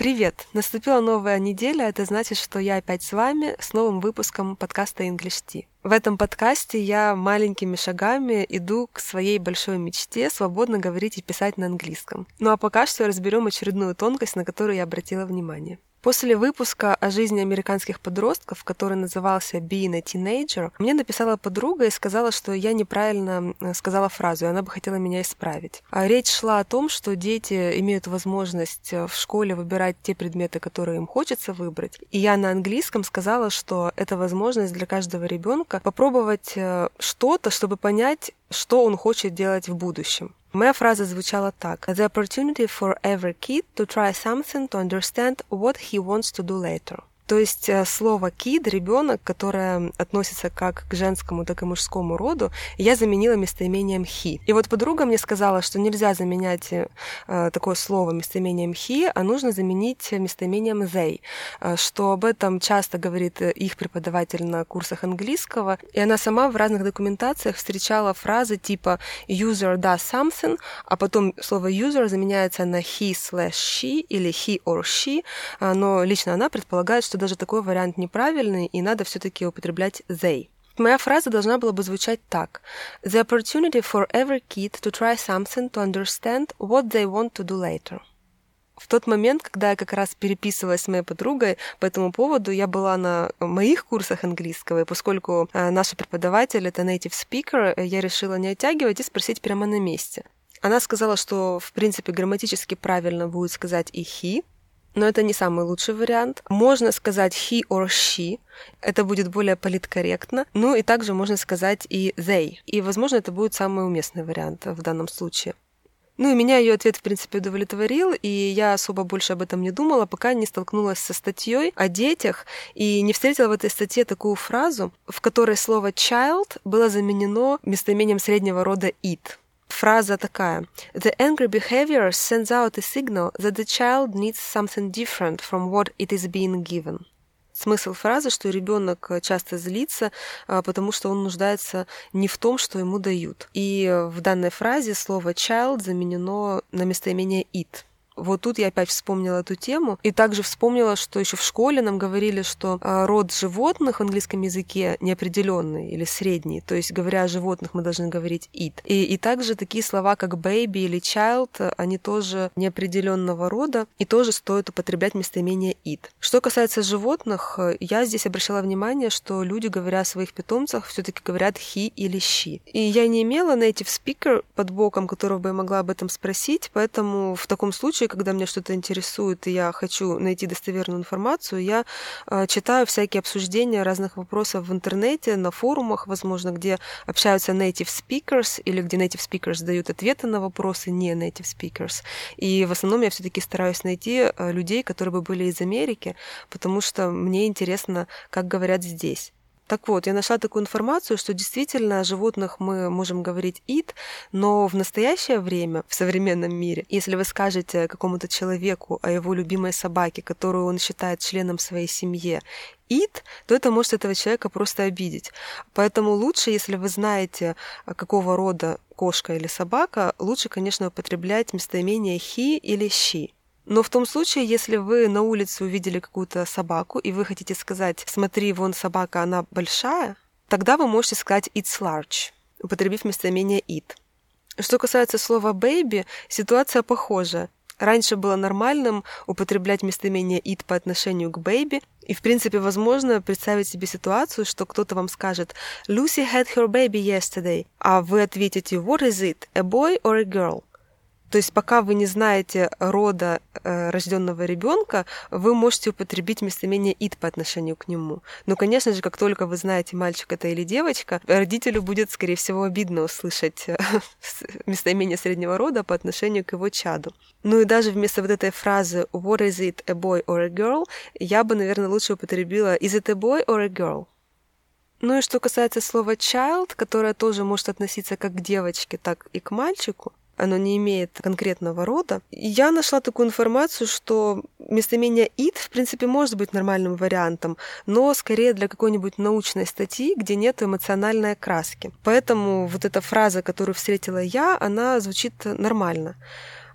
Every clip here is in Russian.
Привет! Наступила новая неделя, это значит, что я опять с вами с новым выпуском подкаста English Tea. В этом подкасте я маленькими шагами иду к своей большой мечте свободно говорить и писать на английском. Ну а пока что разберем очередную тонкость, на которую я обратила внимание. После выпуска о жизни американских подростков, который назывался «Being a Teenager», мне написала подруга и сказала, что я неправильно э, сказала фразу, и она бы хотела меня исправить. А речь шла о том, что дети имеют возможность э, в школе выбирать те предметы, которые им хочется выбрать. И я на английском сказала, что это возможность для каждого ребенка попробовать э, что-то, чтобы понять, что он хочет делать в будущем. Моя фраза звучала так. The opportunity for every kid to try something to understand what he wants to do later. То есть э, слово kid, ребенок, которое относится как к женскому, так и мужскому роду, я заменила местоимением he. И вот подруга мне сказала, что нельзя заменять э, такое слово местоимением he, а нужно заменить местоимением they, э, что об этом часто говорит их преподаватель на курсах английского. И она сама в разных документациях встречала фразы типа user does something, а потом слово user заменяется на he slash she или he or she, но лично она предполагает, что даже такой вариант неправильный, и надо все-таки употреблять they. Моя фраза должна была бы звучать так. The opportunity for every kid to try something to understand what they want to do later. В тот момент, когда я как раз переписывалась с моей подругой по этому поводу, я была на моих курсах английского, и поскольку э, наша преподаватель — это native speaker, я решила не оттягивать и спросить прямо на месте. Она сказала, что, в принципе, грамматически правильно будет сказать и he, но это не самый лучший вариант. Можно сказать he or she, это будет более политкорректно. Ну и также можно сказать и they. И, возможно, это будет самый уместный вариант в данном случае. Ну и меня ее ответ, в принципе, удовлетворил, и я особо больше об этом не думала, пока не столкнулась со статьей о детях и не встретила в этой статье такую фразу, в которой слово child было заменено местоимением среднего рода it. Фраза такая. The angry behavior sends out a signal that the child needs something different from what it is being given. Смысл фразы, что ребенок часто злится, потому что он нуждается не в том, что ему дают. И в данной фразе слово child заменено на местоимение it. Вот тут я опять вспомнила эту тему и также вспомнила, что еще в школе нам говорили, что а, род животных в английском языке неопределенный или средний. То есть, говоря о животных, мы должны говорить it. И, и также такие слова, как baby или child, они тоже неопределенного рода и тоже стоит употреблять местоимение it. Что касается животных, я здесь обращала внимание, что люди, говоря о своих питомцах, все-таки говорят he или she. И я не имела native speaker под боком, которого бы я могла об этом спросить, поэтому в таком случае, когда меня что-то интересует, и я хочу найти достоверную информацию, я э, читаю всякие обсуждения разных вопросов в интернете, на форумах, возможно, где общаются native speakers или где native speakers дают ответы на вопросы не native speakers. И в основном я все-таки стараюсь найти э, людей, которые бы были из Америки, потому что мне интересно, как говорят здесь. Так вот, я нашла такую информацию, что действительно о животных мы можем говорить it, но в настоящее время, в современном мире, если вы скажете какому-то человеку о его любимой собаке, которую он считает членом своей семьи, it, то это может этого человека просто обидеть. Поэтому лучше, если вы знаете, какого рода кошка или собака, лучше, конечно, употреблять местоимение he или she. Но в том случае, если вы на улице увидели какую-то собаку, и вы хотите сказать, смотри, вон собака, она большая, тогда вы можете сказать it's large, употребив местоимение it. Что касается слова baby, ситуация похожа. Раньше было нормальным употреблять местоимение it по отношению к baby, и, в принципе, возможно представить себе ситуацию, что кто-то вам скажет «Lucy had her baby yesterday», а вы ответите «What is it, a boy or a girl?» То есть пока вы не знаете рода э, рожденного ребенка, вы можете употребить местоимение it по отношению к нему. Но, конечно же, как только вы знаете, мальчик это или девочка, родителю будет, скорее всего, обидно услышать э, местоимение среднего рода по отношению к его чаду. Ну и даже вместо вот этой фразы «What is it, a boy or a girl?» я бы, наверное, лучше употребила «Is it a boy or a girl?» Ну и что касается слова child, которое тоже может относиться как к девочке, так и к мальчику, оно не имеет конкретного рода. Я нашла такую информацию, что местоимение it, в принципе, может быть нормальным вариантом, но скорее для какой-нибудь научной статьи, где нет эмоциональной окраски. Поэтому вот эта фраза, которую встретила я, она звучит нормально.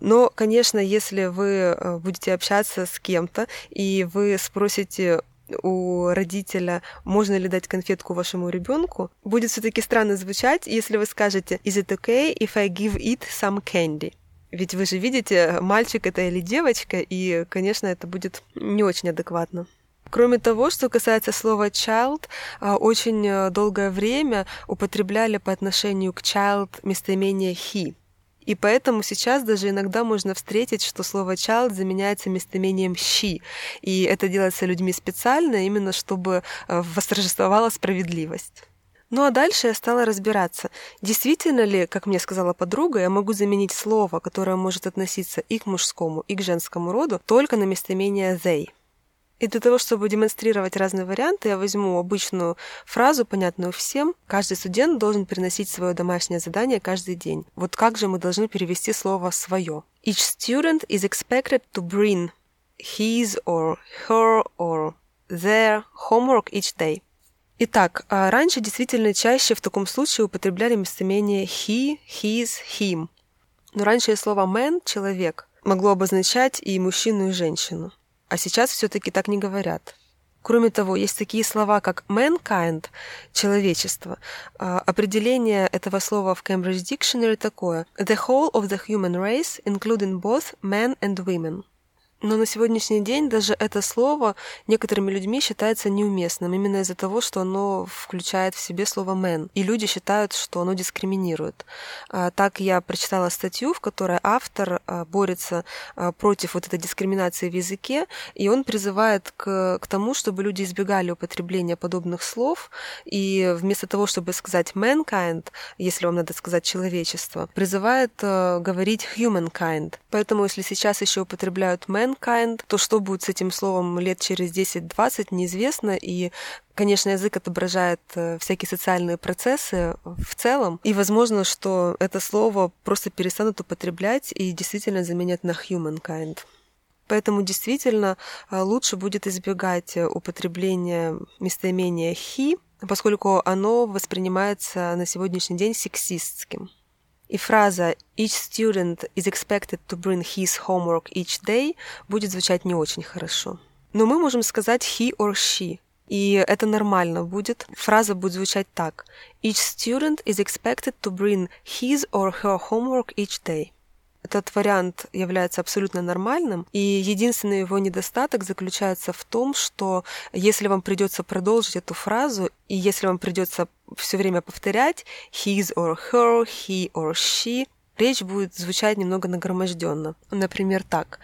Но, конечно, если вы э, будете общаться с кем-то, и вы спросите у родителя, можно ли дать конфетку вашему ребенку, будет все-таки странно звучать, если вы скажете «Is it okay if I give it some candy?» Ведь вы же видите, мальчик это или девочка, и, конечно, это будет не очень адекватно. Кроме того, что касается слова child, а, очень э, долгое время употребляли по отношению к child местоимение he. И поэтому сейчас даже иногда можно встретить, что слово child заменяется местоимением she. И это делается людьми специально, именно чтобы э, восторжествовала справедливость. Ну а дальше я стала разбираться, действительно ли, как мне сказала подруга, я могу заменить слово, которое может относиться и к мужскому, и к женскому роду, только на местоимение they. И для того, чтобы демонстрировать разные варианты, я возьму обычную фразу, понятную всем. Каждый студент должен приносить свое домашнее задание каждый день. Вот как же мы должны перевести слово «свое»? Each student is expected to bring his or her or their homework each day. Итак, а раньше действительно чаще в таком случае употребляли местоимение he, his, him. Но раньше слово man, человек, могло обозначать и мужчину, и женщину. А сейчас все-таки так не говорят. Кроме того, есть такие слова, как mankind — человечество. А, определение этого слова в Cambridge Dictionary такое — the whole of the human race, including both men and women — но на сегодняшний день даже это слово некоторыми людьми считается неуместным, именно из-за того, что оно включает в себе слово «man». И люди считают, что оно дискриминирует. А, так я прочитала статью, в которой автор а, борется а, против вот этой дискриминации в языке, и он призывает к, к тому, чтобы люди избегали употребления подобных слов, и вместо того, чтобы сказать mankind, если вам надо сказать человечество, призывает говорить humankind. Поэтому если сейчас еще употребляют man, mankind, то что будет с этим словом лет через 10-20, неизвестно. И, конечно, язык отображает э, всякие социальные процессы в целом. И возможно, что это слово просто перестанут употреблять и действительно заменят на humankind. Поэтому действительно э, лучше будет избегать э, употребления местоимения he, поскольку оно воспринимается на сегодняшний день сексистским. И фраза «Each student is expected to bring his homework each day» будет звучать не очень хорошо. Но мы можем сказать «he or she», и это нормально будет. Фраза будет звучать так. Each student is expected to bring his or her homework each day. Этот вариант является абсолютно нормальным, и единственный его недостаток заключается в том, что если вам придется продолжить эту фразу, и если вам придется все время повторять his or her, he or she, речь будет звучать немного нагроможденно. Например, так.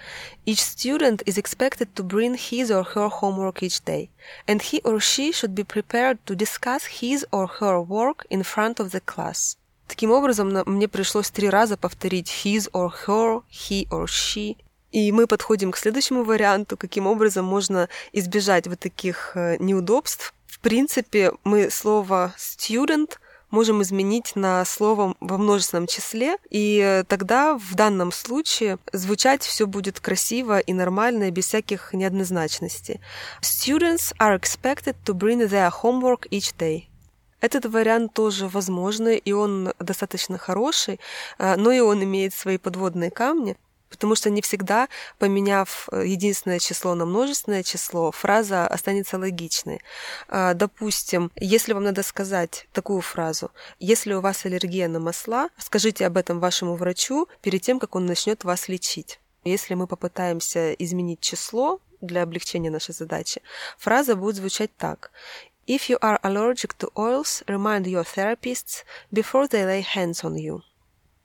Each student is expected to bring his or her homework each day, and he or she should be prepared to discuss his or her work in front of the class. Таким образом, мне пришлось три раза повторить his or her, he or she. И мы подходим к следующему варианту, каким образом можно избежать вот таких э, неудобств. В принципе, мы слово student можем изменить на слово во множественном числе, и э, тогда в данном случае звучать все будет красиво и нормально, без всяких неоднозначностей. Students are expected to bring their homework each day. Этот вариант тоже возможный, и он достаточно хороший, а, но и он имеет свои подводные камни, потому что не всегда, поменяв э, единственное число на множественное число, фраза останется логичной. А, допустим, если вам надо сказать такую фразу, если у вас аллергия на масла, скажите об этом вашему врачу перед тем, как он начнет вас лечить. Если мы попытаемся изменить число, для облегчения нашей задачи, фраза будет звучать так. If you are allergic to oils, remind your therapists before they lay hands on you.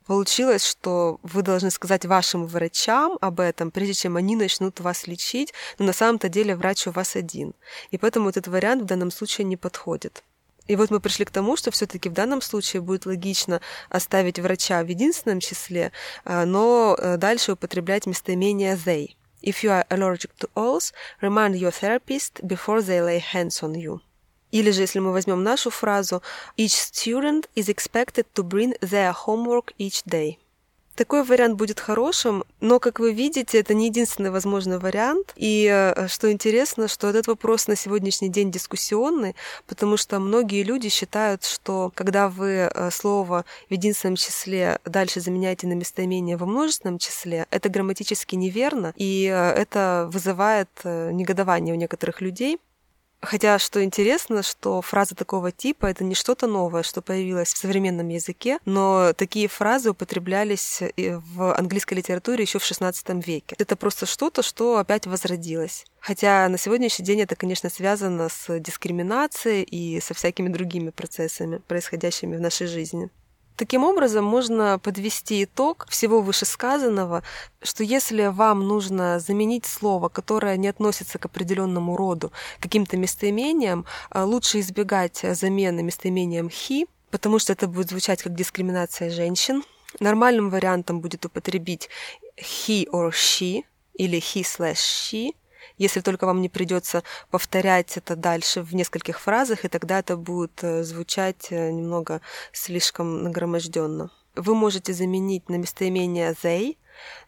Получилось, что вы должны сказать вашим врачам об этом, прежде чем они начнут вас лечить, но на самом-то деле врач у вас один. И поэтому этот вариант в данном случае не подходит. И вот мы пришли к тому, что все-таки в данном случае будет логично оставить врача в единственном числе, а, но э, дальше употреблять местоимение they. If you are allergic to oils, remind your therapist before they lay hands on you. Или же, если мы возьмем нашу фразу, each student is expected to bring their homework each day. Такой вариант будет хорошим, но, как вы видите, это не единственный возможный вариант. И э, что интересно, что этот вопрос на сегодняшний день дискуссионный, потому что многие люди считают, что когда вы э, слово в единственном числе дальше заменяете на местоимение во множественном числе, это грамматически неверно, и э, это вызывает негодование у некоторых людей. Хотя, что интересно, что фраза такого типа — это не что-то новое, что появилось в современном языке, но такие фразы употреблялись в английской литературе еще в XVI веке. Это просто что-то, что опять возродилось. Хотя на сегодняшний день это, конечно, связано с дискриминацией и со всякими другими процессами, происходящими в нашей жизни. Таким образом, можно подвести итог всего вышесказанного, что если вам нужно заменить слово, которое не относится к определенному роду, каким-то местоимением, а лучше избегать замены местоимением «he», потому что это будет звучать как дискриминация женщин. Нормальным вариантом будет употребить he or she или he slash she – если только вам не придется повторять это дальше в нескольких фразах, и тогда это будет э, звучать э, немного слишком нагроможденно. Вы можете заменить на местоимение they,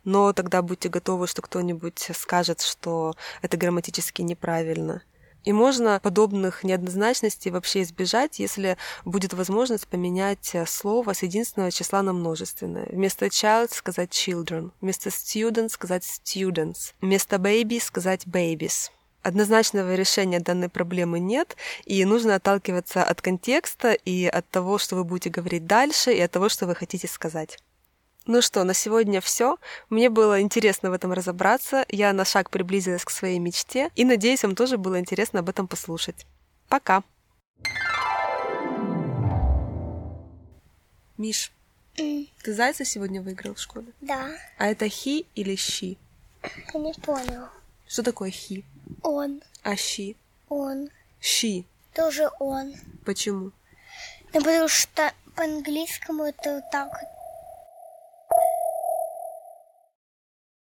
но тогда будьте готовы, что кто-нибудь скажет, что это грамматически неправильно. И можно подобных неоднозначностей вообще избежать, если будет возможность поменять э, слово с единственного числа на множественное. Вместо child сказать children, вместо student сказать students, вместо baby сказать babies. Однозначного решения данной проблемы нет, и нужно отталкиваться от контекста и от того, что вы будете говорить дальше, и от того, что вы хотите сказать. Ну что, на сегодня все. Мне было интересно в этом разобраться. Я на шаг приблизилась к своей мечте. И надеюсь, вам тоже было интересно об этом послушать. Пока! Миш, Mm. ты зайца сегодня выиграл в школе? Да, А это хи или щи? я не понял. Что такое хи? Он, А щи? он, Щи. тоже он. Почему? Ну, потому что по-английскому это вот так вот